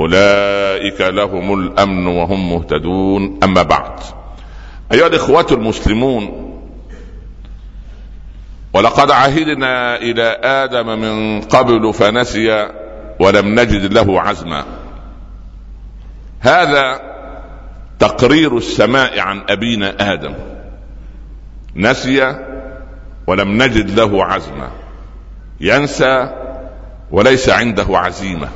أولئك لهم الأمن وهم مهتدون. أما بعد أيها الإخوة المسلمون ولقد عهدنا إلى آدم من قبل فنسي ولم نجد له عزما. هذا تقرير السماء عن أبينا آدم. نسي ولم نجد له عزما. ينسى وليس عنده عزيمة.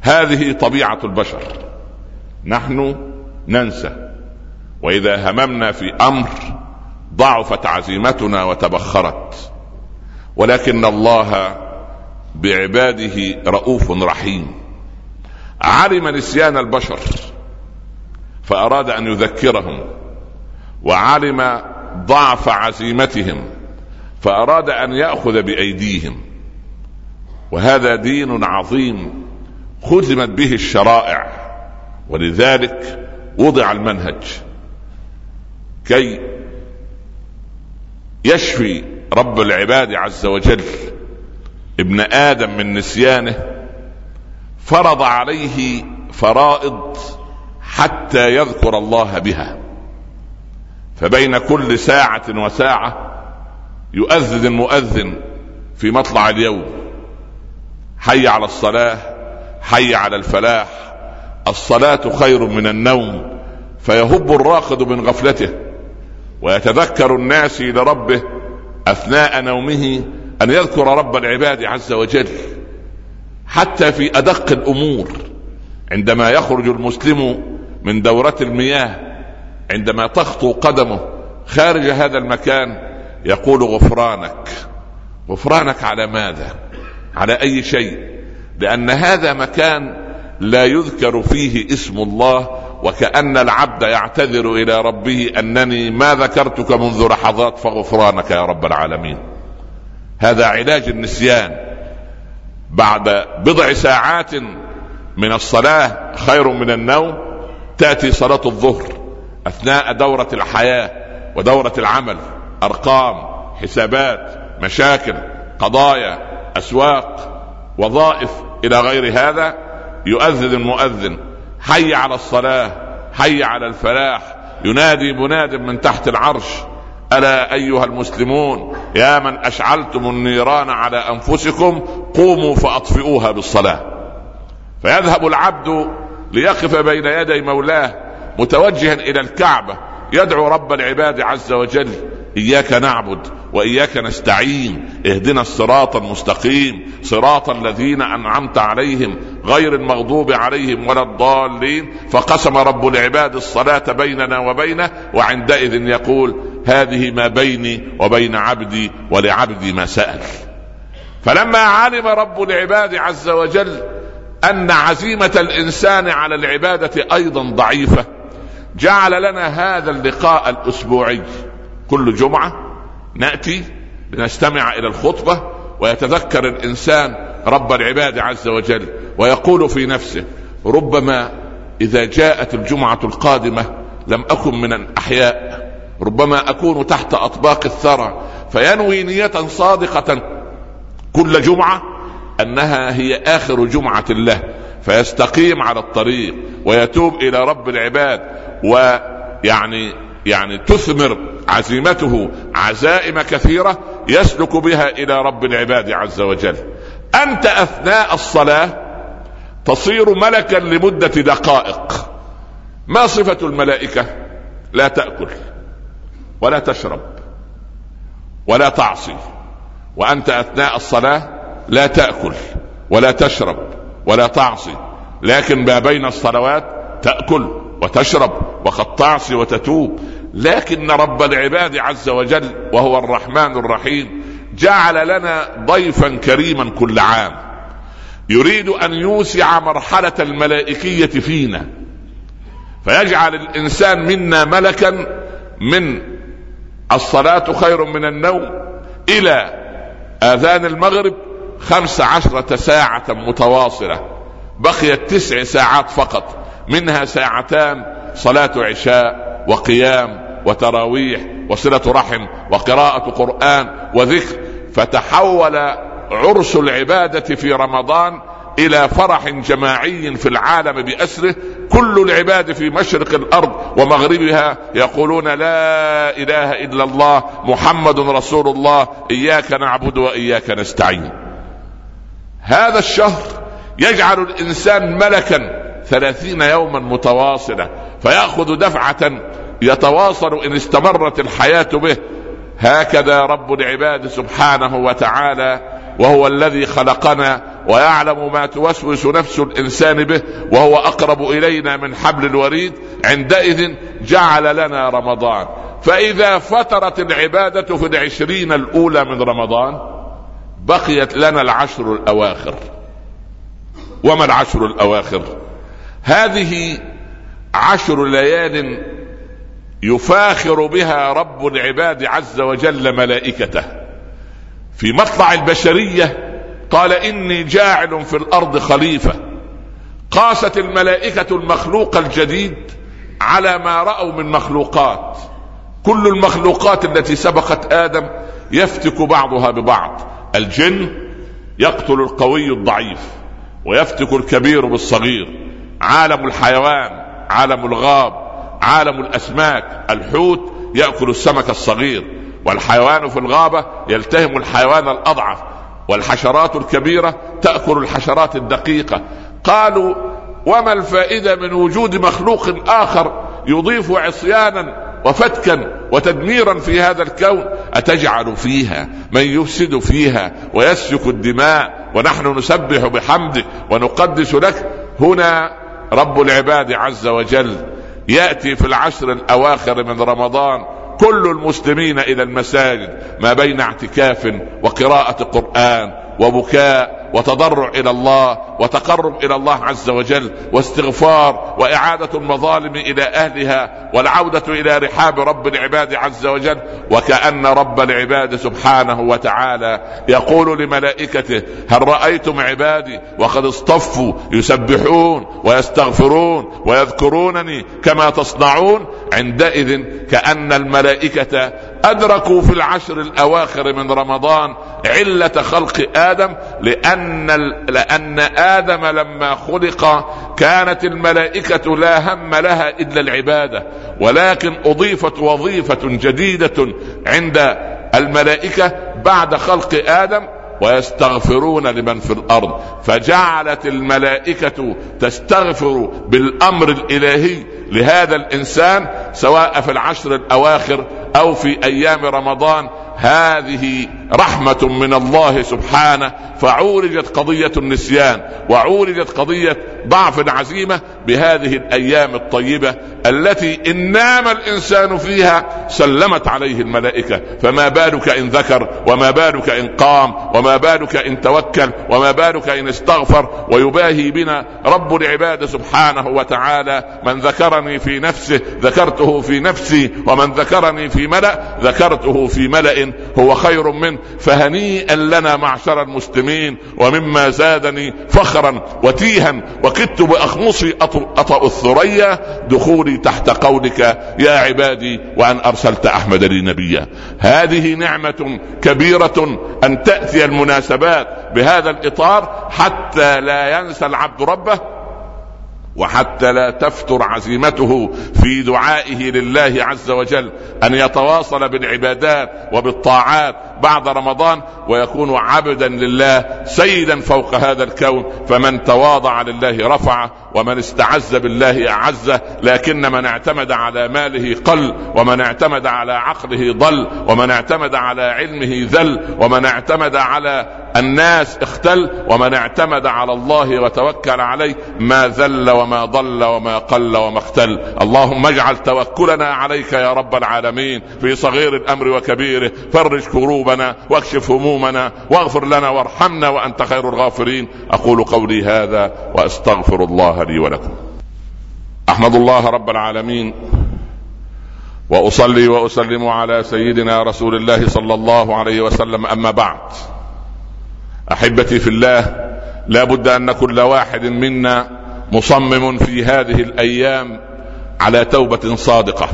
هذه طبيعة البشر. نحن ننسى. وإذا هممنا في أمر ضعفت عزيمتنا وتبخرت. ولكن الله بعباده رؤوف رحيم. علم نسيان البشر فأراد أن يذكرهم. وعلم ضعف عزيمتهم فأراد أن يأخذ بأيديهم. وهذا دين عظيم. ختمت به الشرائع ولذلك وضع المنهج. كي يشفي رب العباد عز وجل ابن آدم من نسيانه فرض عليه فرائض حتى يذكر الله بها. فبين كل ساعة وساعة يؤذن المؤذن في مطلع اليوم حي على الصلاة حي على الفلاح الصلاة خير من النوم فيهب الراقد من غفلته ويتذكر الناس لربه أثناء نومه أن يذكر رب العباد عز وجل. حتى في أدق الأمور عندما يخرج المسلم من دورة المياه عندما تخطو قدمه خارج هذا المكان يقول غفرانك. غفرانك على ماذا؟ على أي شيء؟ لأن هذا مكان لا يذكر فيه اسم الله وكأن العبد يعتذر إلى ربه أنني ما ذكرتك منذ لحظات فغفرانك يا رب العالمين. هذا علاج النسيان. بعد بضع ساعات من الصلاة خير من النوم تأتي صلاة الظهر أثناء دورة الحياة ودورة العمل. أرقام حسابات مشاكل قضايا أسواق وظائف إلى غير هذا يؤذن المؤذن. حي على الصلاة حي على الفلاح. ينادي مناد من تحت العرش. ألا أيها المسلمون يا من أشعلتم النيران على أنفسكم قوموا فأطفئوها بالصلاة. فيذهب العبد ليقف بين يدي مولاه متوجها إلى الكعبة يدعو رب العباد عز وجل. إياك نعبد وإياك نستعين اهدنا الصراط المستقيم صراط الذين أنعمت عليهم غير المغضوب عليهم ولا الضالين. فقسم رب العباد الصلاة بيننا وبينه وعندئذ يقول هذه ما بيني وبين عبدي ولعبدي ما سأل. فلما علم رب العباد عز وجل أن عزيمة الإنسان على العبادة أيضا ضعيفة جعل لنا هذا اللقاء الأسبوعي. كل جمعة نأتي لنستمع إلى الخطبة ويتذكر الإنسان رب العباد عز وجل ويقول في نفسه ربما إذا جاءت الجمعة القادمة لم أكن من الأحياء ربما أكون تحت أطباق الثرى فينوي نية صادقة كل جمعة أنها هي آخر جمعة له فيستقيم على الطريق ويتوب إلى رب العباد ويعني يعني تثمر عزيمته عزائم كثيرة يسلك بها إلى رب العباد عز وجل. أنت أثناء الصلاة تصير ملكا لمدة دقائق. ما صفة الملائكة؟ لا تأكل ولا تشرب ولا تعصي. وأنت أثناء الصلاة لا تأكل ولا تشرب ولا تعصي. لكن ما بين الصلوات تأكل وتشرب وقد تعصي وتتوب. لكن رب العباد عز وجل وهو الرحمن الرحيم جعل لنا ضيفا كريما كل عام. يريد أن يوسع مرحلة الملائكية فينا. فيجعل الإنسان منا ملكا من الصلاة خير من النوم إلى آذان المغرب خمس عشرة ساعة متواصلة. بقيت تسع ساعات فقط منها ساعتان صلاة عشاء وقيام وتراويح وصلة رحم وقراءة قرآن وذكر فتحول عرس العبادة في رمضان إلى فرح جماعي في العالم بأسره. كل العباد في مشرق الأرض ومغربها يقولون لا إله إلا الله محمد رسول الله إياك نعبد وإياك نستعين. هذا الشهر يجعل الإنسان ملكا ثلاثين يوما متواصلة فيأخذ دفعة يتواصل إن استمرت الحياة به. هكذا رب العباد سبحانه وتعالى وهو الذي خلقنا ويعلم ما توسوس نفس الإنسان به وهو أقرب إلينا من حبل الوريد. عندئذ جعل لنا رمضان. فإذا فترت العبادة في العشرين الأولى من رمضان بقيت لنا العشر الأواخر. وما العشر الأواخر؟ هذه عشر ليال يفاخر بها رب العباد عز وجل ملائكته. في مطلع البشرية قال إني جاعل في الأرض خليفة. قاست الملائكة المخلوق الجديد على ما رأوا من مخلوقات. كل المخلوقات التي سبقت آدم يفتك بعضها ببعض. الجن يقتل القوي الضعيف ويفتك الكبير بالصغير. عالم الحيوان عالم الغاب عالم الأسماك الحوت يأكل السمك الصغير والحيوان في الغابة يلتهم الحيوان الأضعف والحشرات الكبيرة تأكل الحشرات الدقيقة. قالوا وما الفائدة من وجود مخلوق آخر يضيف عصيانا وفتكا وتدميرا في هذا الكون؟ أتجعل فيها من يفسد فيها ويسفك الدماء ونحن نسبح بحمدك ونقدس لك؟ هنا رب العباد عز وجل يأتي في العشر الأواخر من رمضان كل المسلمين إلى المساجد ما بين اعتكاف وقراءة قرآن وبكاء وتضرع إلى الله وتقرب إلى الله عز وجل واستغفار وإعادة المظالم إلى أهلها والعودة إلى رحاب رب العباد عز وجل وكأن رب العباد سبحانه وتعالى يقول لملائكته هل رأيتم عبادي وقد اصطفوا يسبحون ويستغفرون ويذكرونني كما تصنعون عندئذ كأن الملائكة أدركوا في العشر الأواخر من رمضان علة خلق آدم لأن لأن آدم لما خلق كانت الملائكة لا هم لها إلا العبادة ولكن أضيفت وظيفة جديدة عند الملائكة بعد خلق آدم ويستغفرون لمن في الأرض. فجعلت الملائكة تستغفر بالأمر الإلهي لهذا الإنسان سواء في العشر الأواخر أو في أيام رمضان هذه رحمة من الله سبحانه فعولجت قضية النسيان وعولجت قضية ضعف العزيمة بهذه الأيام الطيبة التي إن نام الإنسان فيها سلمت عليه الملائكة. فما بالك إن ذكر وما بالك إن قام وما بالك إن توكل وما بالك إن استغفر ويباهي بنا رب العباد سبحانه وتعالى من ذكرني في نفسه ذكرته في نفسي ومن ذكرني في ملأ ذكرته في ملأ هو خير منه فهنيئا لنا معشر المسلمين ومما زادني فخرا وتيها وكدت بأخمصي أطأ الثريا دخولي تحت قولك يا عبادي وأن أرسلت أحمد لي نبيا. هذه نعمة كبيرة أن تأتي المناسبات بهذا الإطار حتى لا ينسى العبد ربه وحتى لا تفتر عزيمته في دعائه لله عز وجل أن يتواصل بالعبادات وبالطاعات بعد رمضان ويكون عبدا لله سيدا فوق هذا الكون فمن تواضع لله رفعه ومن استعز بالله أعزه لكن من اعتمد على ماله قل ومن اعتمد على عقله ضل ومن اعتمد على علمه ذل ومن اعتمد على الناس اختل ومن اعتمد على الله وتوكل عليه ما ذل وما ضل وما قل وما اختل. اللهم اجعل توكلنا عليك يا رب العالمين في صغير الأمر وكبيره فرج كروبنا واكشف همومنا واغفر لنا وارحمنا وأنت خير الغافرين. أقول قولي هذا وأستغفر الله لي ولكم. أحمد الله رب العالمين. وأصلي وأسلم على سيدنا رسول الله صلى الله عليه وسلم. أما بعد أحبتي في الله لا بد أن كل واحد منا مصمم في هذه الأيام على توبة صادقة.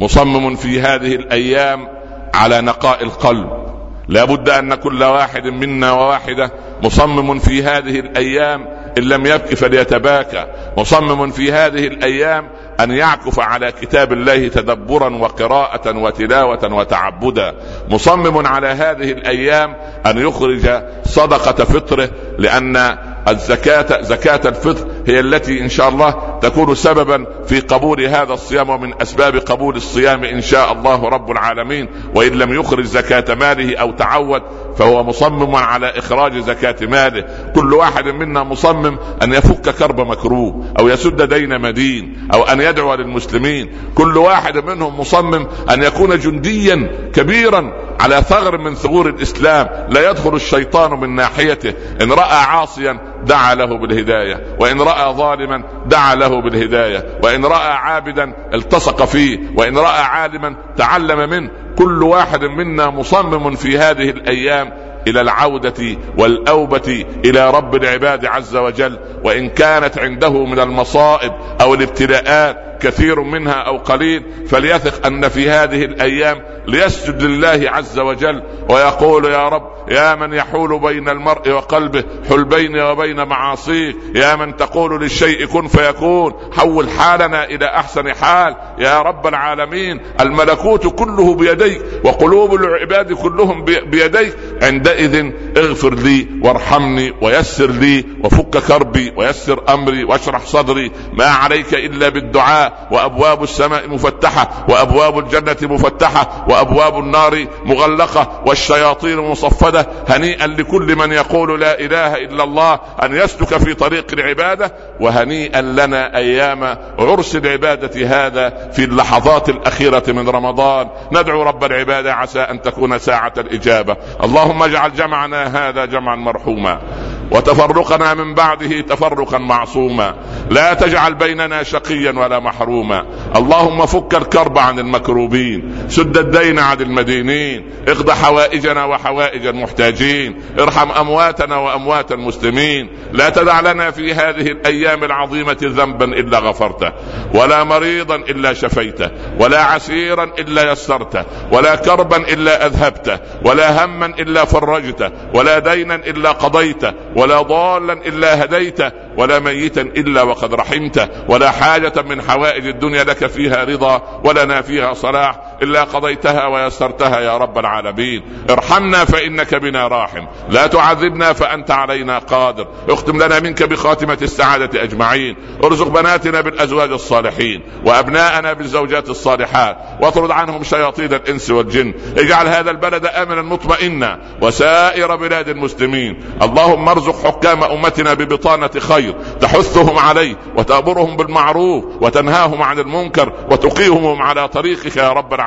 مصمم في هذه الأيام على نقاء القلب. لا بد أن كل واحد منا وواحدة مصمم في هذه الأيام إن لم يبكي فليتباكى. مصمم في هذه الأيام أن يعكف على كتاب الله تدبرا وقراءة وتلاوة وتعبدا. مصمم على هذه الأيام أن يخرج صدقة فطره لأن الزكاة زكاة الفطر هي التي إن شاء الله تكون سببا في قبول هذا الصيام ومن أسباب قبول الصيام إن شاء الله رب العالمين. وإن لم يخرج زكاة ماله أو تعود فهو مصمم على إخراج زكاة ماله. كل واحد منا مصمم أن يفك كرب مكروه أو يسد دين مدين أو أن يدعو للمسلمين. كل واحد منهم مصمم أن يكون جنديا كبيرا على ثغر من ثغور الإسلام. لا يدخل الشيطان من ناحيته. إن رأى عاصيا دعا له بالهداية. وإن رأى ظالما دعا له بالهداية. وإن رأى عابدا التصق فيه. وإن رأى عالما تعلم منه. كل واحد منا مصمم في هذه الأيام إلى العودة والأوبة إلى رب العباد عز وجل. وإن كانت عنده من المصائب أو الابتلاءات كثير منها أو قليل فليثق أن في هذه الأيام ليسجد لله عز وجل ويقول يا رب يا من يحول بين المرء وقلبه حل بيني وبين معاصيك يا من تقول للشيء كن فيكون حول حالنا إلى أحسن حال يا رب العالمين الملكوت كله بيديك وقلوب العباد كلهم بيديك عندئذ اغفر لي وارحمني ويسر لي وفك كربي ويسر أمري واشرح صدري ما عليك إلا بالدعاء. وأبواب السماء مفتحة وأبواب الجنة مفتحة وأبواب النار مغلقة والشياطين مصفدة. هنيئا لكل من يقول لا إله إلا الله أن يسلك في طريق العبادة وهنيئا لنا أيام عرس العبادة هذا في اللحظات الأخيرة من رمضان. ندعو رب العباده عسى أن تكون ساعة الإجابة. اللهم اجعل جمعنا هذا جمعا مرحوما. وتفرقنا من بعده تفرقا معصوما. لا تجعل بيننا شقيا ولا محروما. اللهم فك الكرب عن المكروبين سد الدين عن المدينين اقض حوائجنا وحوائج المحتاجين ارحم أمواتنا وأموات المسلمين. لا تدع لنا في هذه الأيام العظيمة ذنبا إلا غفرته ولا مريضا إلا شفيته ولا عسيرا إلا يسرته ولا كربا إلا أذهبته ولا هما إلا فرجته ولا دينا إلا قضيته ولا ضالا إلا هديته ولا ميتا إلا وقد رحمته ولا حاجة من حوائج الدنيا لك فيها رضا ولنا فيها صلاح. إلا قضيتها ويسرتها يا رب العالمين. ارحمنا فإنك بنا راحم. لا تعذبنا فأنت علينا قادر. اختم لنا منك بخاتمة السعادة أجمعين. ارزق بناتنا بالأزواج الصالحين وأبناءنا بالزوجات الصالحات واطرد عنهم شياطين الإنس والجن. اجعل هذا البلد آمنا مطمئنا وسائر بلاد المسلمين. اللهم ارزق حكام أمتنا ببطانة خير. تحثهم عليه وتأمرهم بالمعروف وتنهاهم عن المنكر وتقيهم على طريقك يا رب العالمين.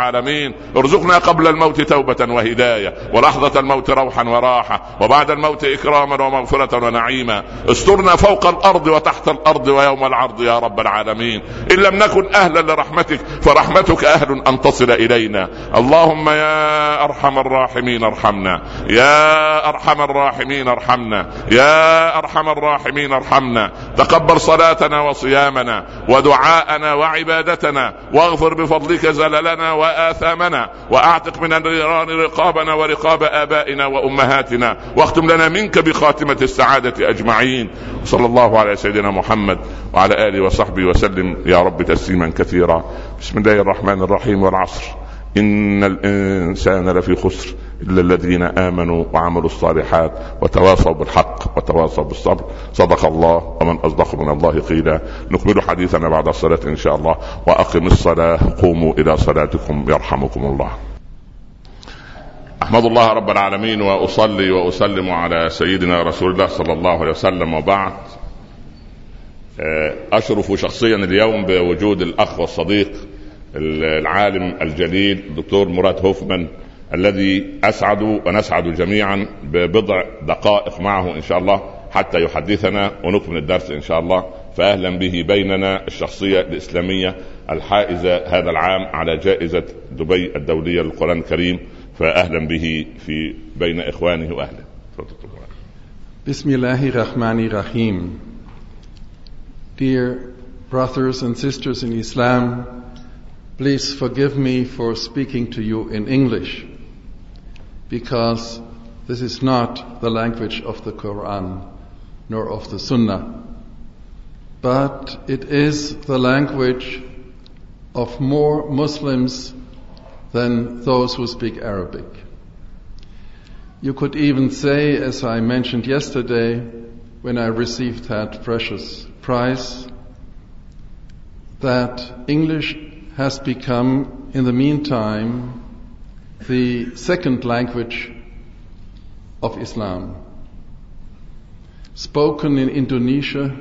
ارزقنا قبل الموت توبة وهداية ولحظة الموت روحا وراحة وبعد الموت إكراما ومغفرة ونعيما. استرنا فوق الأرض وتحت الأرض ويوم العرض يا رب العالمين. إن لم نكن أهلا لرحمتك فرحمتك أهل أن تصل إلينا. اللهم يا أرحم الراحمين ارحمنا. يا أرحم الراحمين ارحمنا. يا أرحم الراحمين ارحمنا. تقبل صلاتنا وصيامنا ودعاءنا وعبادتنا واغفر بفضلك زللنا وآثامنا وأعتق من النيران رقابنا ورقاب آبائنا وأمهاتنا واختم لنا منك بخاتمة السعادة أجمعين. صلى الله على سيدنا محمد وعلى آله وصحبه وسلم. يا رب تسليما كثيرا. بسم الله الرحمن الرحيم والعصر. إن الإنسان لفي خسر إلا الذين آمنوا وعملوا الصالحات وتواصوا بالحق وتواصوا بالصبر. صدق الله ومن أصدق من الله قيلا. نكمل حديثنا بعد الصلاة إن شاء الله. وأقم الصلاة. قوموا إلى صلاتكم يرحمكم الله. أحمد الله رب العالمين وأصلي وأسلم على سيدنا رسول الله صلى الله عليه وسلم وبعد. أشرف شخصيا اليوم بوجود الأخ والصديق العالم الجليل الدكتور مراد هوفمان الذي أسعد ونسعد جميعا ببضع دقائق معه إن شاء الله حتى يحدثنا ونكمل الدرس إن شاء الله فاهلا به بيننا الشخصية الإسلامية الحائزة هذا العام على جائزة دبي الدولية للقرآن الكريم فاهلا به في بين إخوانه وأهله. بسم الله الرحمن الرحيم. Dear brothers and sisters in Islam, please forgive me for speaking to you in English. because this is not the language of the Quran nor of the Sunnah, but it is the language of more Muslims than those who speak Arabic. You could even say, as I mentioned yesterday when I received that precious prize, that English has become, in the meantime, the second language of Islam, spoken in Indonesia,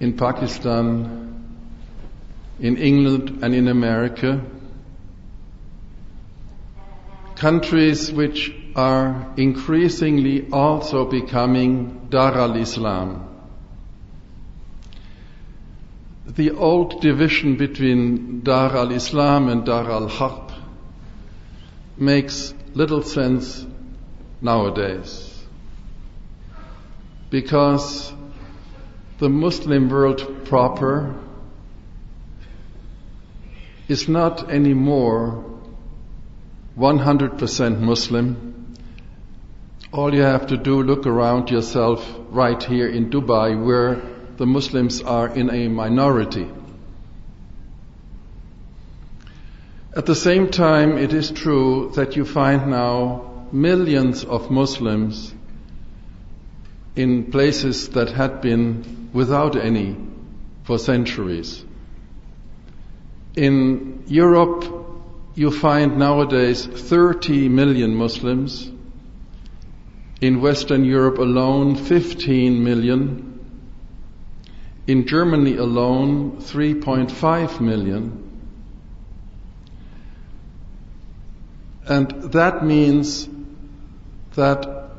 in Pakistan, in England, and in America. Countries which are increasingly also becoming Dar al Islam. The old division between Dar al Islam and Dar al Harb makes little sense nowadays. Because the Muslim world proper is not anymore 100% Muslim. All you have to do, look around yourself right here in Dubai where the Muslims are in a minority. At the same time, it is true that you find now millions of Muslims in places that had been without any for centuries. In Europe, you find nowadays 30 million Muslims. In Western Europe alone, 15 million. In Germany alone, 3.5 million. And that means that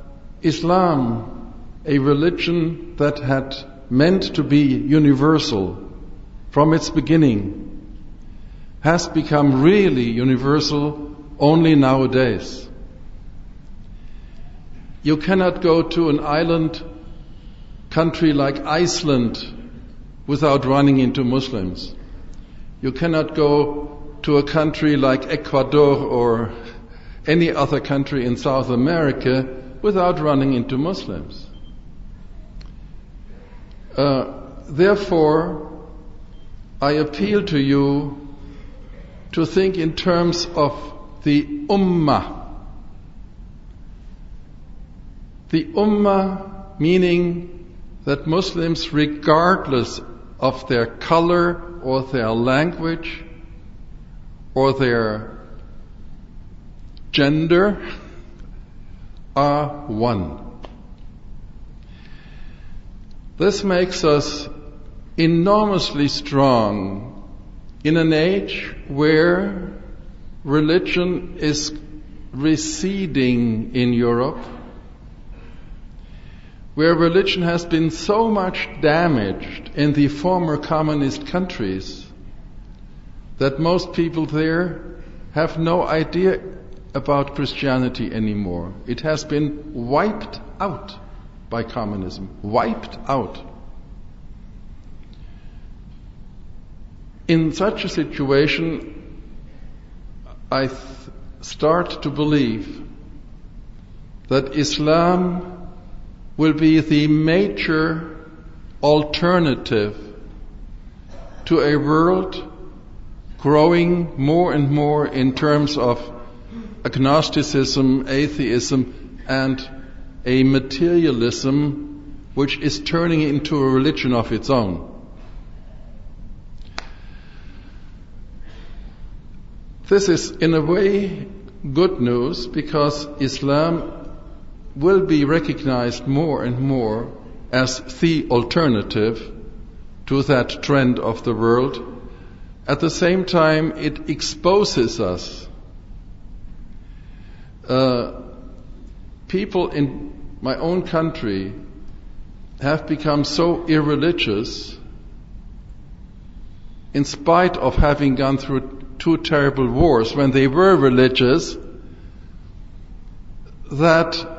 Islam, a religion that had meant to be universal from its beginning, has become really universal only nowadays. You cannot go to an island country like Iceland without running into Muslims. You cannot go to a country like Ecuador or any other country in South America without running into Muslims. Uh, therefore, I appeal to you to think in terms of the Ummah. The Ummah meaning that Muslims, regardless of their color or their language or their gender are one. This makes us enormously strong in an age where religion is receding in Europe, where religion has been so much damaged in the former communist countries that most people there have no idea about Christianity anymore. It has been wiped out by communism. Wiped out. In such a situation, I start to believe that Islam will be the major alternative to a world growing more and more in terms of agnosticism, atheism, and a materialism which is turning into a religion of its own. This is, in a way, good news because Islam will be recognized more and more as the alternative to that trend of the world. At the same time, it exposes us. Uh, people in my own country have become so irreligious in spite of having gone through two terrible wars when they were religious that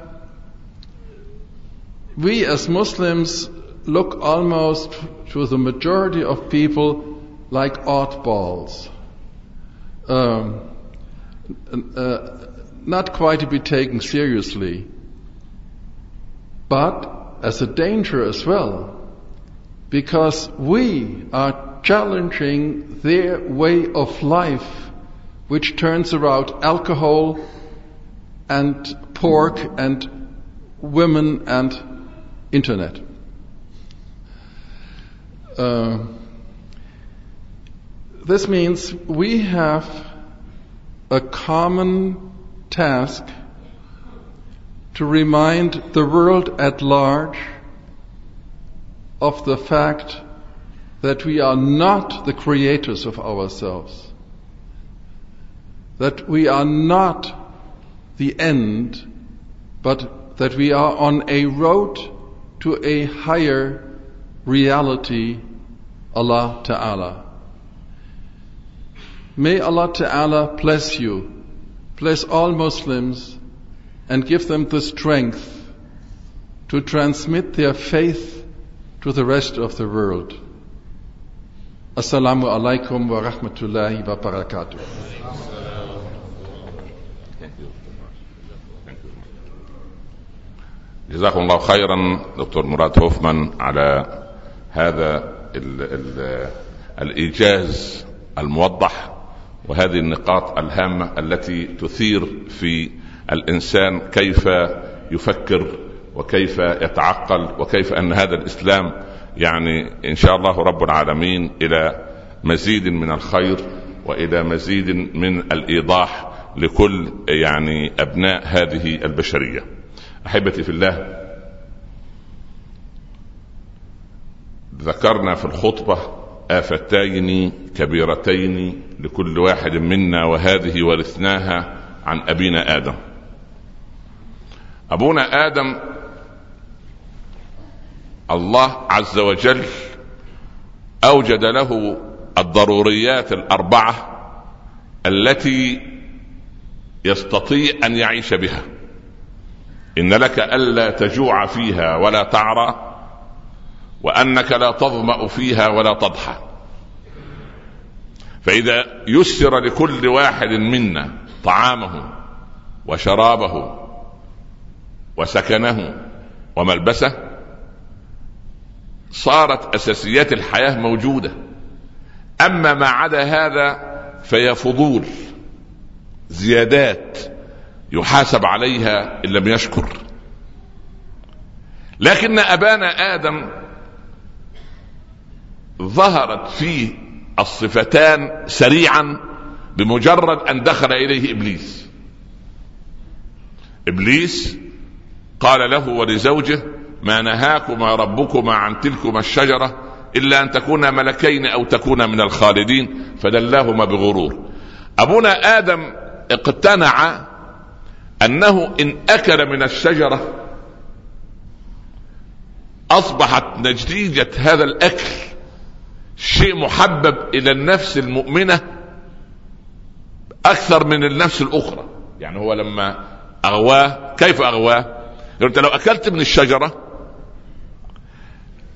we as Muslims look almost to the majority of people like oddballs. Um, uh, not quite to be taken seriously, but as a danger as well, because we are challenging their way of life, which turns around alcohol and pork and women and internet. Uh, this means we have a common task to remind the world at large of the fact that we are not the creators of ourselves, that we are not the end, but that we are on a road to a higher reality, Allah Ta'ala. May Allah Ta'ala bless you, bless all Muslims, and give them the strength to transmit their faith to the rest of the world. Assalamu alaikum wa rahmatullahi wa barakatuh. جزاكم الله خيرا دكتور مراد هوفمان على هذا ال ال الإيجاز الموضح وهذه النقاط الهامة التي تثير في الإنسان كيف يفكر وكيف يتعقل وكيف أن هذا الإسلام يعني إن شاء الله رب العالمين إلى مزيد من الخير وإلى مزيد من الإيضاح لكل يعني أبناء هذه البشرية. أحبتي في الله ذكرنا في الخطبة آفتين كبيرتين لكل واحد منا وهذه ورثناها عن أبينا آدم. أبونا آدم الله عز وجل أوجد له الضروريات الأربعة التي يستطيع أن يعيش بها إن لك ألا تجوع فيها ولا تعرى وأنك لا تظمأ فيها ولا تضحى. فإذا يسر لكل واحد منا طعامه وشرابه وسكنه وملبسه صارت أساسيات الحياة موجودة. أما ما عدا هذا فهي فضول زيادات يحاسب عليها إن لم يشكر. لكن أبانا آدم ظهرت فيه الصفتان سريعا بمجرد أن دخل إليه إبليس. إبليس قال له ولزوجه ما نهاكما ربكما عن تلكما الشجرة إلا أن تكونا ملكين أو تكونا من الخالدين فدلاهما بغرور. أبونا آدم اقتنع أنه إن أكل من الشجرة أصبحت نتيجه هذا الأكل شيء محبب إلى النفس المؤمنة أكثر من النفس الأخرى. يعني هو لما أغواه كيف أغواه؟ أنت لو أكلت من الشجرة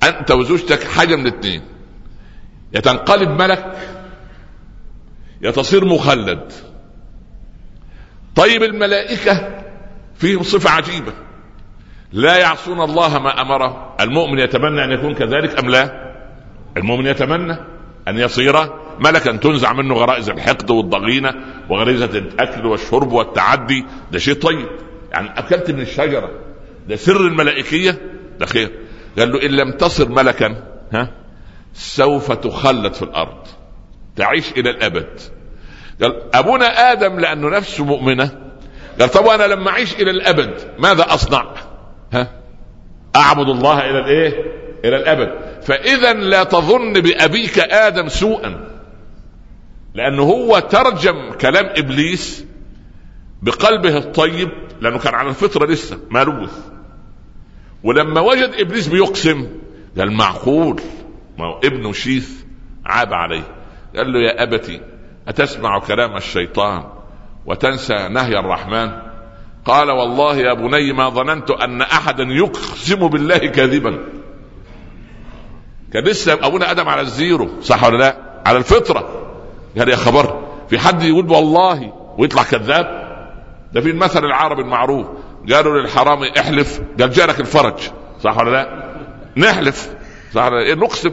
أنت وزوجتك حاجة من الاثنين. يا تنقلب ملك يا تصير مخلد. طيب الملائكة فيهم صفة عجيبة. لا يعصون الله ما أمره. المؤمن يتمنى أن يكون كذلك أم لا؟ المؤمن يتمنى أن يصير ملكا. تنزع منه غرائز الحقد والضغينة وغريزة الأكل والشرب والتعدي. ده شيء طيب. يعني أكلت من الشجرة. ده سر الملائكية. ده خير. قال له إن لم تصر ملكا ها سوف تخلد في الأرض. تعيش إلى الأبد. قال أبونا آدم لأنه نفسه مؤمنة. قال طب أنا لما أعيش إلى الأبد ماذا أصنع؟ ها؟ أعبد الله إلى الإيه؟ إلى الأبد. فإذا لا تظن بأبيك آدم سوءا. لأنه هو ترجم كلام إبليس بقلبه الطيب لأنه كان على الفطرة لسه ما لوث ولما وجد إبليس بيقسم قال معقول ما هو ابنه شيث عاب عليه. قال له يا أبتي أتسمع كلام الشيطان وتنسى نهي الرحمن؟ قال والله يا بني ما ظننت أن أحدا يقسم بالله كاذبا. كان لسه أبونا آدم على الزيرو صح ولا لا؟ على الفطرة. قال يا خبر في حد يقول والله ويطلع كذاب؟ ده في المثل العربي المعروف. قالوا للحرامي احلف قال جالك الفرج صح ولا لا؟ نحلف صح ولا لا؟ إيه نقسم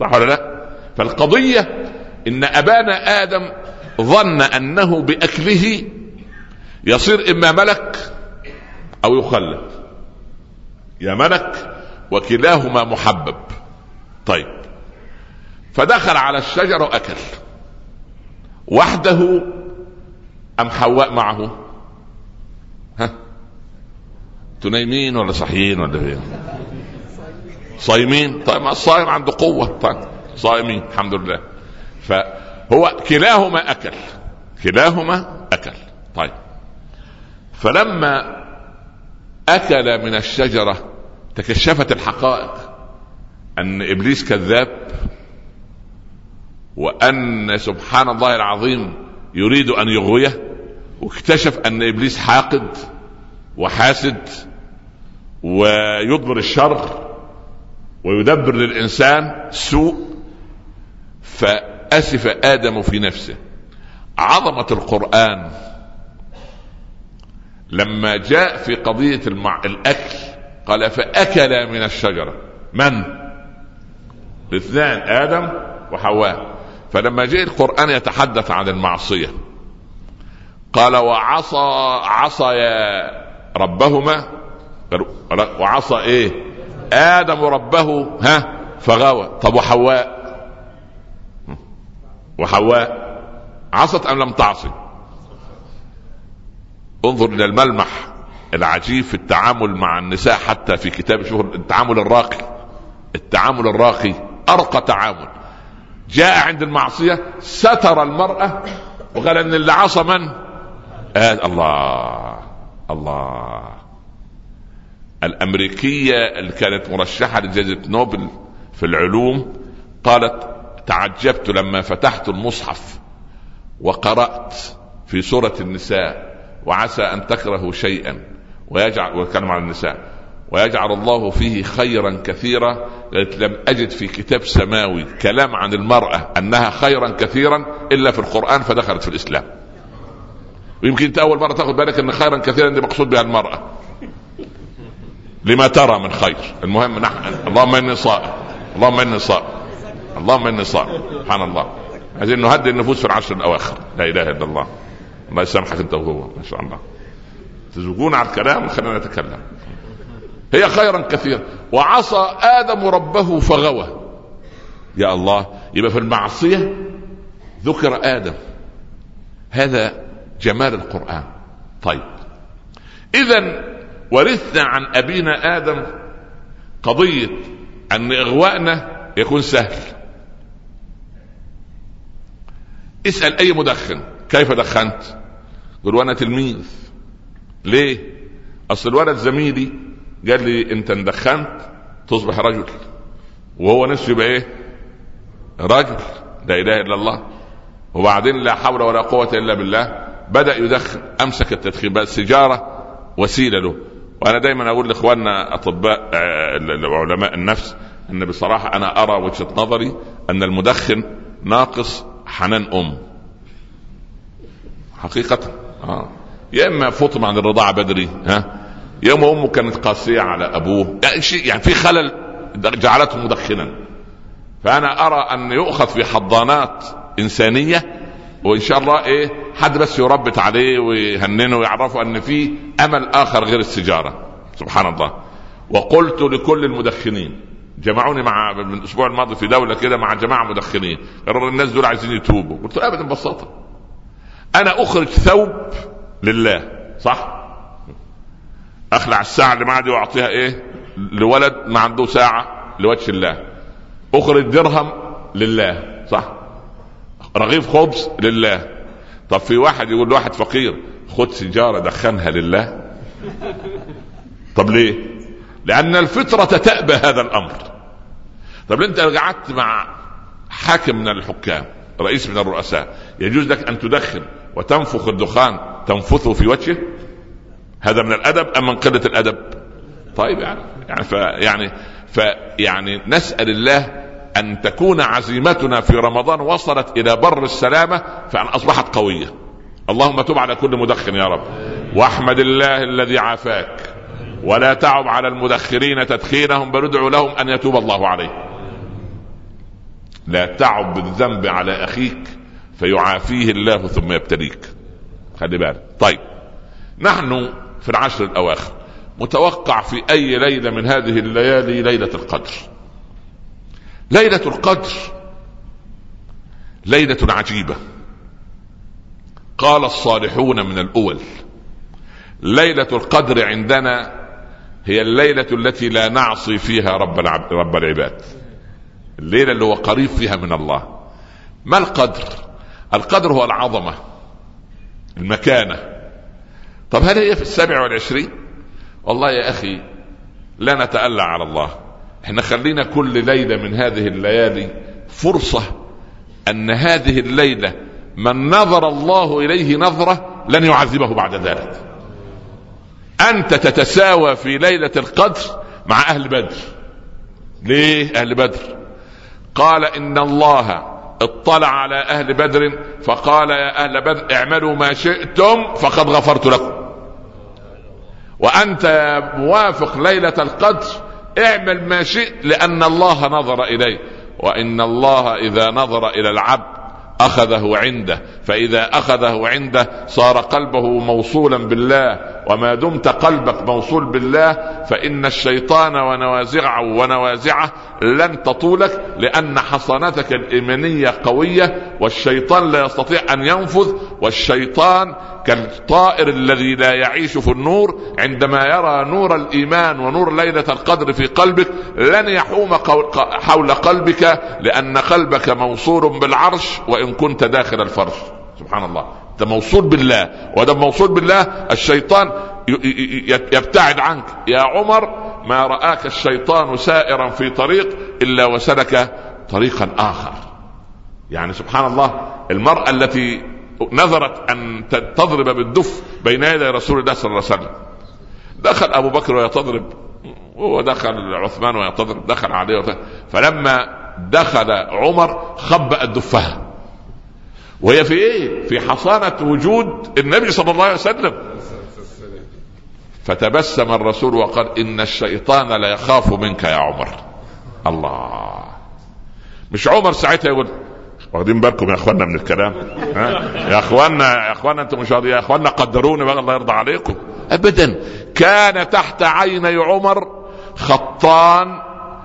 صح ولا لا؟ فالقضية إن أبانا آدم ظن أنه بأكله يصير إما ملك أو يخلد يا ملك وكلاهما محبب. طيب. فدخل على الشجر وأكل. وحده أم حواء معه؟ ها؟ تنيمين ولا صحيين ولا فين؟ صايمين. طيب ما الصائم عنده قوة. طيب صائمين الحمد لله. فهو كلاهما أكل. كلاهما أكل. طيب. فلما أكل من الشجرة تكشفت الحقائق أن إبليس كذاب وأن سبحان الله العظيم يريد أن يغويه واكتشف أن إبليس حاقد وحاسد ويضمر الشر ويدبر للإنسان سوء فاسف آدم في نفسه. عظمة القرآن لما جاء في قضية المع... الأكل قال فأكل من الشجرة. من؟ الاثنان آدم وحواء. فلما جاء القرآن يتحدث عن المعصية. قال وعصى عصيا ربهما. وعصى إيه؟ آدم ربه ها؟ فغوى. طب وحواء؟ وحواء عصت أم لم تعصي؟ انظر إلى الملمح العجيب في التعامل مع النساء حتى في كتاب شهر التعامل الراقي. التعامل الراقي أرقى تعامل. جاء عند المعصية ستر المرأة وقال إن اللي عصى من؟ آه الله الله. الأمريكية اللي كانت مرشحة لجائزة نوبل في العلوم قالت تعجبت لما فتحت المصحف وقرأت في سورة النساء وعسى أن تكرهوا شيئا. ويجعل ويتكلم عن النساء. ويجعل الله فيه خيرا كثيرا. لم أجد في كتاب سماوي كلام عن المرأة أنها خيرا كثيرا إلا في القرآن فدخلت في الإسلام. ويمكن أنت أول مرة تأخذ بالك أن خيرا كثيرا دي مقصود بها المرأة. لما ترى من خير. المهم نحن اللهم إني صائم. اللهم إني صائم. اللهم إني صائم. سبحان الله. عايزين نهدي النفوس في العشر الأواخر. لا إله إلا الله. الله يسامحك أنت وهو ما شاء الله. تزوجون على الكلام؟ وخلينا نتكلم. هي خيرا كثيرا. وعصى آدم ربه فغوى. يا الله يبقى في المعصية ذكر آدم. هذا جمال القرآن. طيب. إذا ورثنا عن أبينا آدم قضية أن إغواءنا يكون سهل. اسأل أي مدخن. كيف دخنت؟ قل وأنا تلميذ. ليه؟ أصل الولد زميلي قال لي أنت دخنت تصبح رجل. وهو نفسه يبقى إيه؟ رجل. لا إله إلا الله. وبعدين لا حول ولا قوة إلا بالله. بدأ يدخن. أمسك التدخين. بقى السيجاره وسيلة له. وأنا دايما أقول لإخواننا أطباء آه، علماء النفس أن بصراحة أنا أرى وجهة نظري أن المدخن ناقص حنان أم. حقيقة. آه. يا إما فطم عن الرضاعة بدري ها؟ يا إما أمه كانت قاسية على أبوه. يعني شيء يعني في خلل جعلته مدخنا. فأنا أرى أن يؤخذ في حضانات إنسانية وإن شاء الله إيه حد بس يربط عليه ويهننه ويعرفه أن في أمل آخر غير السيجارة. سبحان الله. وقلت لكل المدخنين جمعوني مع من الأسبوع الماضي في دولة كده مع جماعة مدخنين. قالوا الناس دول عايزين يتوبوا. قلت له ابدا ببساطة. أنا أخرج ثوب لله صح؟ أخلع الساعة اللي معدي وأعطيها إيه؟ لولد ما عنده ساعة لوجه الله. أخرج درهم لله صح؟ رغيف خبز لله. طب في واحد يقول لواحد فقير خد سيجارة دخنها لله. طب ليه؟ لأن الفطرة تأبى هذا الأمر. طب أنت قعدت مع حاكم من الحكام رئيس من الرؤساء يجوز لك أن تدخن وتنفخ الدخان تنفثه في وجهه؟ هذا من الأدب أم من قلة الأدب؟ طيب يعني يعني ف يعني فيعني نسأل الله أن تكون عزيمتنا في رمضان وصلت إلى بر السلامة فأن أصبحت قوية. اللهم تب على كل مدخن يا رب. واحمد الله الذي عافاك. ولا تعب على المدخرين تدخينهم بل ادعو لهم أن يتوب الله عليهم لا تعب بالذنب على أخيك فيعافيه الله ثم يبتليك. خلي بالك. طيب. نحن في العشر الأواخر متوقع في أي ليلة من هذه الليالي ليلة القدر؟ ليلة القدر ليلة عجيبة. قال الصالحون من الأول ليلة القدر عندنا هي الليلة التي لا نعصي فيها رب رب العباد. الليلة اللي هو قريب فيها من الله. ما القدر؟ القدر هو العظمة المكانة. طب هل هي في السابع والعشرين؟ والله يا أخي لا نتألى على الله. إحنا خلينا كل ليلة من هذه الليالي فرصة أن هذه الليلة من نظر الله إليه نظرة لن يعذبه بعد ذلك. أنت تتساوى في ليلة القدر مع أهل بدر. ليه أهل بدر؟ قال إن الله اطلع على أهل بدر فقال يا أهل بدر اعملوا ما شئتم فقد غفرت لكم. وأنت موافق ليلة القدر اعمل ما شئت لأن الله نظر اليه وإن الله إذا نظر إلى العبد أخذه عنده. فإذا أخذه عنده صار قلبه موصولا بالله. وما دمت قلبك موصول بالله فإن الشيطان ونوازعه ونوازعه لن تطولك لأن حصانتك الإيمانية قوية والشيطان لا يستطيع أن ينفذ والشيطان كالطائر الذي لا يعيش في النور عندما يرى نور الإيمان ونور ليلة القدر في قلبك لن يحوم حول قلبك لأن قلبك موصول بالعرش وإن كنت داخل الفرش. سبحان الله. انت موصول بالله. ودم موصول بالله الشيطان يبتعد عنك. يا عمر ما رآك الشيطان سائرا في طريق إلا وسلك طريقا آخر. يعني سبحان الله المرأة التي نظرت أن تضرب بالدف بين يدي رسول الله صلى الله عليه وسلم دخل أبو بكر ويتضرب ودخل عثمان ويتضرب دخل وتضرب. فلما دخل عمر خبأ دفها وهي في إيه؟ في حصانة وجود النبي صلى الله عليه وسلم فتبسم الرسول وقال إن الشيطان لا يخاف منك يا عمر الله مش عمر ساعتها يقول واخدين بالكم يا اخوانا من الكلام ها؟ يا اخوانا يا اخوانا أنتم مش يا اخوانا قدروني بقى الله يرضى عليكم. ابدا كان تحت عيني عمر خطان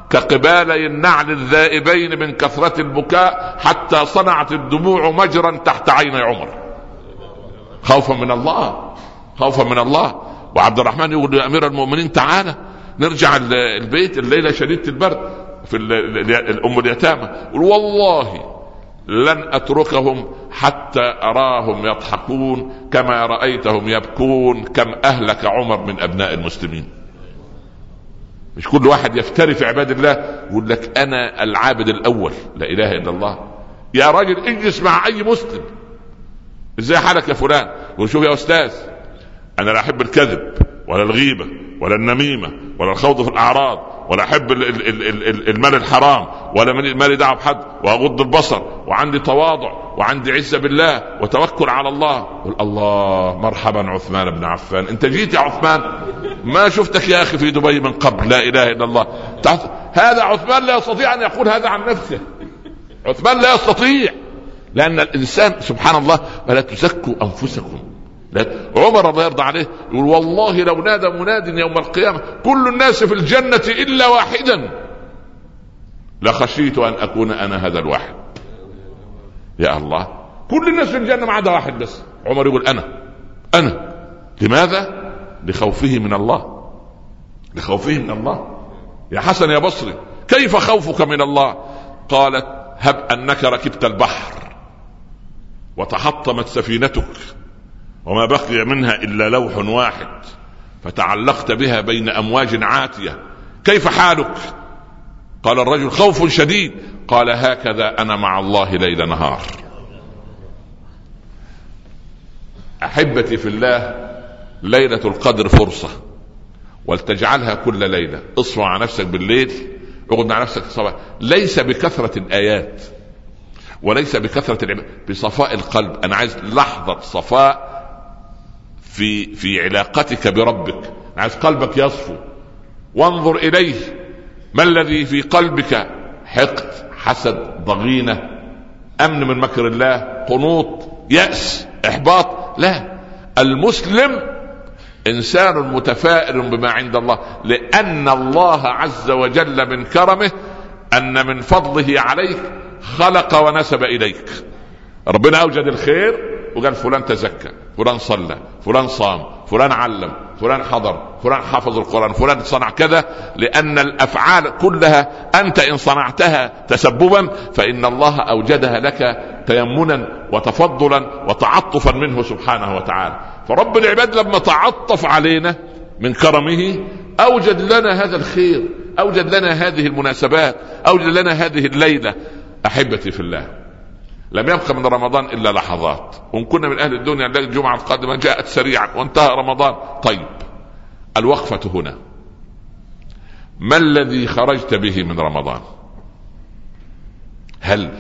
كقبالي النعل الذائبين من كثرة البكاء حتى صنعت الدموع مجرا تحت عيني عمر. خوفا من الله خوفا من الله. وعبد الرحمن يقول يا أمير المؤمنين تعالى نرجع البيت الليلة شديدة البرد في الأم اليتامى. والله لن أتركهم حتى أراهم يضحكون كما رأيتهم يبكون كم أهلك عمر من أبناء المسلمين. مش كل واحد يفتري في عباد الله يقول لك أنا العابد الأول لا إله إلا الله. يا راجل اجلس مع أي مسلم. إزاي حالك يا فلان؟ يقول شوف يا أستاذ أنا لا أحب الكذب ولا الغيبة ولا النميمة ولا الخوض في الأعراض. ولا أحب المال الحرام ولا مالي دعوة بحد وأغض البصر وعندي تواضع وعندي عزة بالله وتوكل على الله. قل الله مرحبا عثمان بن عفان. أنت جيت يا عثمان؟ ما شفتك يا أخي في دبي من قبل. لا إله إلا الله. هذا عثمان لا يستطيع أن يقول هذا عن نفسه. عثمان لا يستطيع. لأن الإنسان سبحان الله فلا تزكوا أنفسكم. عمر الله يرضى عليه يقول والله لو نادى مناد يوم القيامة كل الناس في الجنة إلا واحدا لخشيت أن أكون أنا هذا الواحد. يا الله كل الناس في الجنة ما عدا واحد بس. عمر يقول أنا أنا. لماذا؟ لخوفه من الله. لخوفه من الله. يا حسن يا بصري كيف خوفك من الله؟ قالت هب أنك ركبت البحر وتحطمت سفينتك. وما بقي منها إلا لوح واحد فتعلقت بها بين أمواج عاتية. كيف حالك؟ قال الرجل خوف شديد. قال هكذا أنا مع الله ليل نهار. أحبتي في الله ليلة القدر فرصة ولتجعلها كل ليلة. اصفى على نفسك بالليل اقعد مع نفسك الصباح. ليس بكثرة الآيات وليس بكثرة العبادة بصفاء القلب. أنا عايز لحظة صفاء في في علاقتك بربك. عايز قلبك يصفو. وانظر إليه. ما الذي في قلبك؟ حقد حسد ضغينة أمن من مكر الله قنوط يأس إحباط. لا. المسلم إنسان متفائل بما عند الله لأن الله عز وجل من كرمه أن من فضله عليك خلق ونسب إليك. ربنا أوجد الخير وقال فلان تزكى. فلان صلى فلان صام فلان علم فلان حضر فلان حفظ القرآن فلان صنع كذا لأن الأفعال كلها أنت إن صنعتها تسببا فإن الله أوجدها لك تيمنا وتفضلا وتعطفا منه سبحانه وتعالى. فرب العباد لما تعطف علينا من كرمه أوجد لنا هذا الخير أوجد لنا هذه المناسبات أوجد لنا هذه الليلة. أحبتي في الله لم يبقى من رمضان إلا لحظات. وإن كنا من أهل الدنيا الجمعة القادمة جاءت سريعا وانتهى رمضان. طيب الوقفة هنا. ما الذي خرجت به من رمضان؟ هل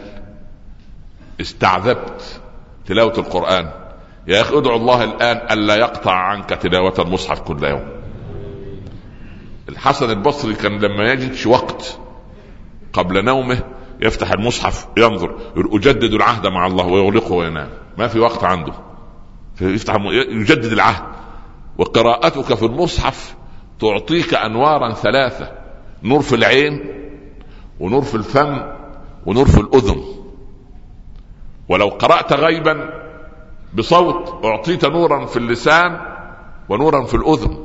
استعذبت تلاوة القرآن؟ يا أخي ادعو الله الآن الا يقطع عنك تلاوة المصحف كل يوم. الحسن البصري كان لما يجدش وقت قبل نومه يفتح المصحف ينظر أجدد العهد مع الله ويغلقه وينام. ما في وقت عنده. يفتح يجدد العهد. وقراءتك في المصحف تعطيك أنوارا ثلاثة. نور في العين ونور في الفم ونور في الأذن. ولو قرأت غيبا بصوت أعطيت نورا في اللسان ونورا في الأذن.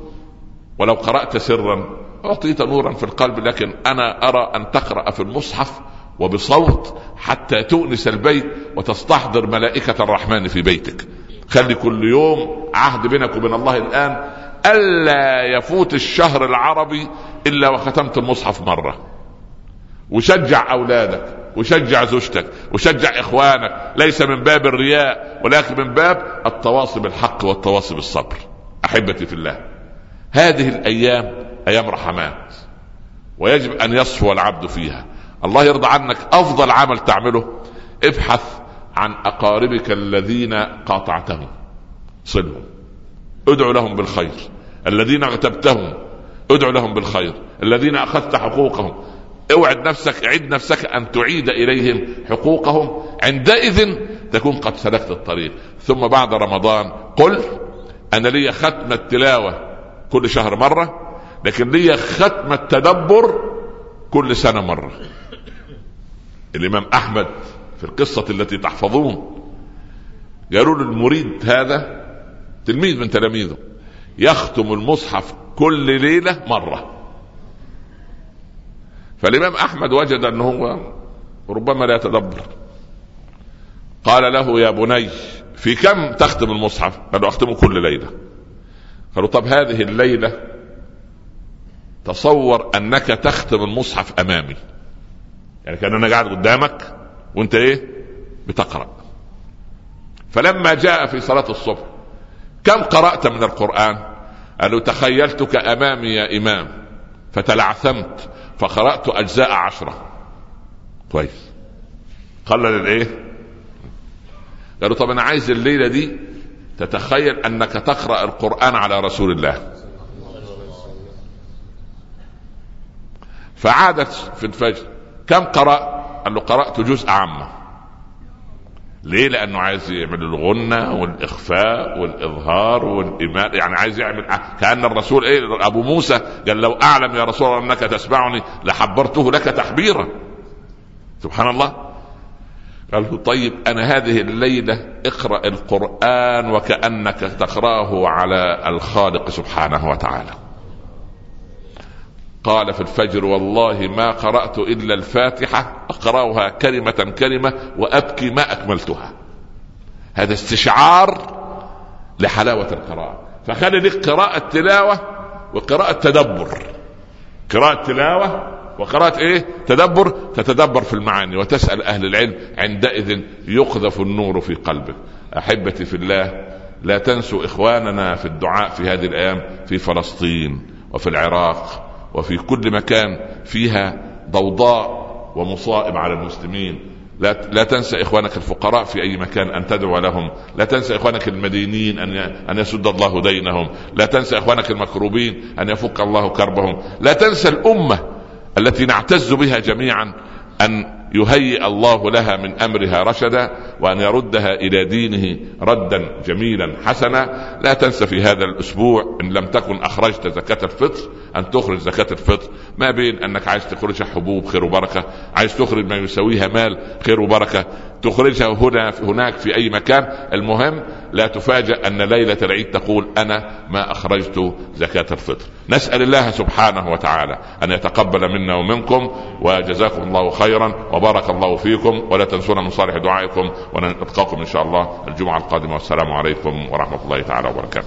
ولو قرأت سرا أعطيت نورا في القلب. لكن أنا أرى أن تقرأ في المصحف وبصوت حتى تؤنس البيت وتستحضر ملائكة الرحمن في بيتك. خلي كل يوم عهد بينك وبين الله الآن ألا يفوت الشهر العربي إلا وختمت المصحف مرة. وشجع أولادك وشجع زوجتك وشجع إخوانك. ليس من باب الرياء ولكن من باب التواصي بالحق والتواصي بالصبر. أحبتي في الله هذه الأيام أيام رحمات ويجب أن يصفو العبد فيها. الله يرضى عنك. أفضل عمل تعمله ابحث عن أقاربك الذين قاطعتهم. صلهم. ادعو لهم بالخير. الذين اغتبتهم ادعو لهم بالخير. الذين أخذت حقوقهم. اوعد نفسك عد نفسك أن تعيد إليهم حقوقهم. عندئذ تكون قد سلكت الطريق. ثم بعد رمضان قل أنا لي ختم التلاوة كل شهر مرة لكن لي ختم التدبر كل سنة مرة. الإمام أحمد في القصة التي تحفظون. قالوا له المريد هذا تلميذ من تلاميذه. يختم المصحف كل ليلة مرة. فالإمام أحمد وجد أنه هو ربما لا يتدبر. قال له يا بني في كم تختم المصحف؟ قال له اختمه كل ليلة. قالوا طب هذه الليلة تصور أنك تختم المصحف أمامي. يعني كان أنا قاعد قدامك وانت إيه؟ بتقرأ. فلما جاء في صلاة الصبح كم قرأت من القرآن؟ قالوا تخيلتك أمامي يا إمام فتلعثمت فقرأت أجزاء عشرة. كويس. قلل الايه قالوا طب أنا عايز الليلة دي تتخيل أنك تقرأ القرآن على رسول الله. فعادت في الفجر. كم قرأ؟ قال له قرأت جزء عامة. ليه؟ لأنه عايز يعمل الغنة والإخفاء والإظهار والإيمان. يعني عايز يعمل كأن الرسول إيه؟ أبو موسى قال لو أعلم يا رسول الله أنك تسمعني لحبرته لك تحبيرا. سبحان الله. قال له طيب أنا هذه الليلة اقرأ القرآن وكأنك تقرأه على الخالق سبحانه وتعالى. قال في الفجر والله ما قرأت إلا الفاتحة أقرأها كلمة كلمة وأبكي ما أكملتها. هذا استشعار لحلاوة القراءة. فخلي لك قراءة تلاوة وقراءة تدبر. قراءة تلاوة وقراءة إيه؟ تدبر. تتدبر في المعاني وتسأل أهل العلم عندئذ يقذف النور في قلبك. أحبتي في الله لا تنسوا إخواننا في الدعاء في هذه الأيام في فلسطين وفي العراق. وفي كل مكان فيها ضوضاء ومصائب على المسلمين. لا لا تنسى إخوانك الفقراء في أي مكان أن تدعو لهم، لا تنسى إخوانك المدينين أن أن يسد الله دينهم، لا تنسى إخوانك المكروبين أن يفك الله كربهم، لا تنسى الأمة التي نعتز بها جميعا أن يهيئ الله لها من أمرها رشدا وأن يردها إلى دينه ردا جميلا حسنا. لا تنسى في هذا الأسبوع إن لم تكن أخرجت زكاة الفطر أن تخرج زكاة الفطر. ما بين أنك عايز تخرجها حبوب خير وبركة عايز تخرج ما يساويها مال خير وبركة تخرجها هنا هناك في أي مكان. المهم لا تفاجأ أن ليلة العيد تقول أنا ما أخرجت زكاة الفطر. نسأل الله سبحانه وتعالى أن يتقبل منا ومنكم وجزاكم الله خيرا وبارك الله فيكم ولا تنسونا من صالح دعائكم ونلقاكم إن شاء الله الجمعة القادمة. والسلام عليكم ورحمة الله تعالى وبركاته.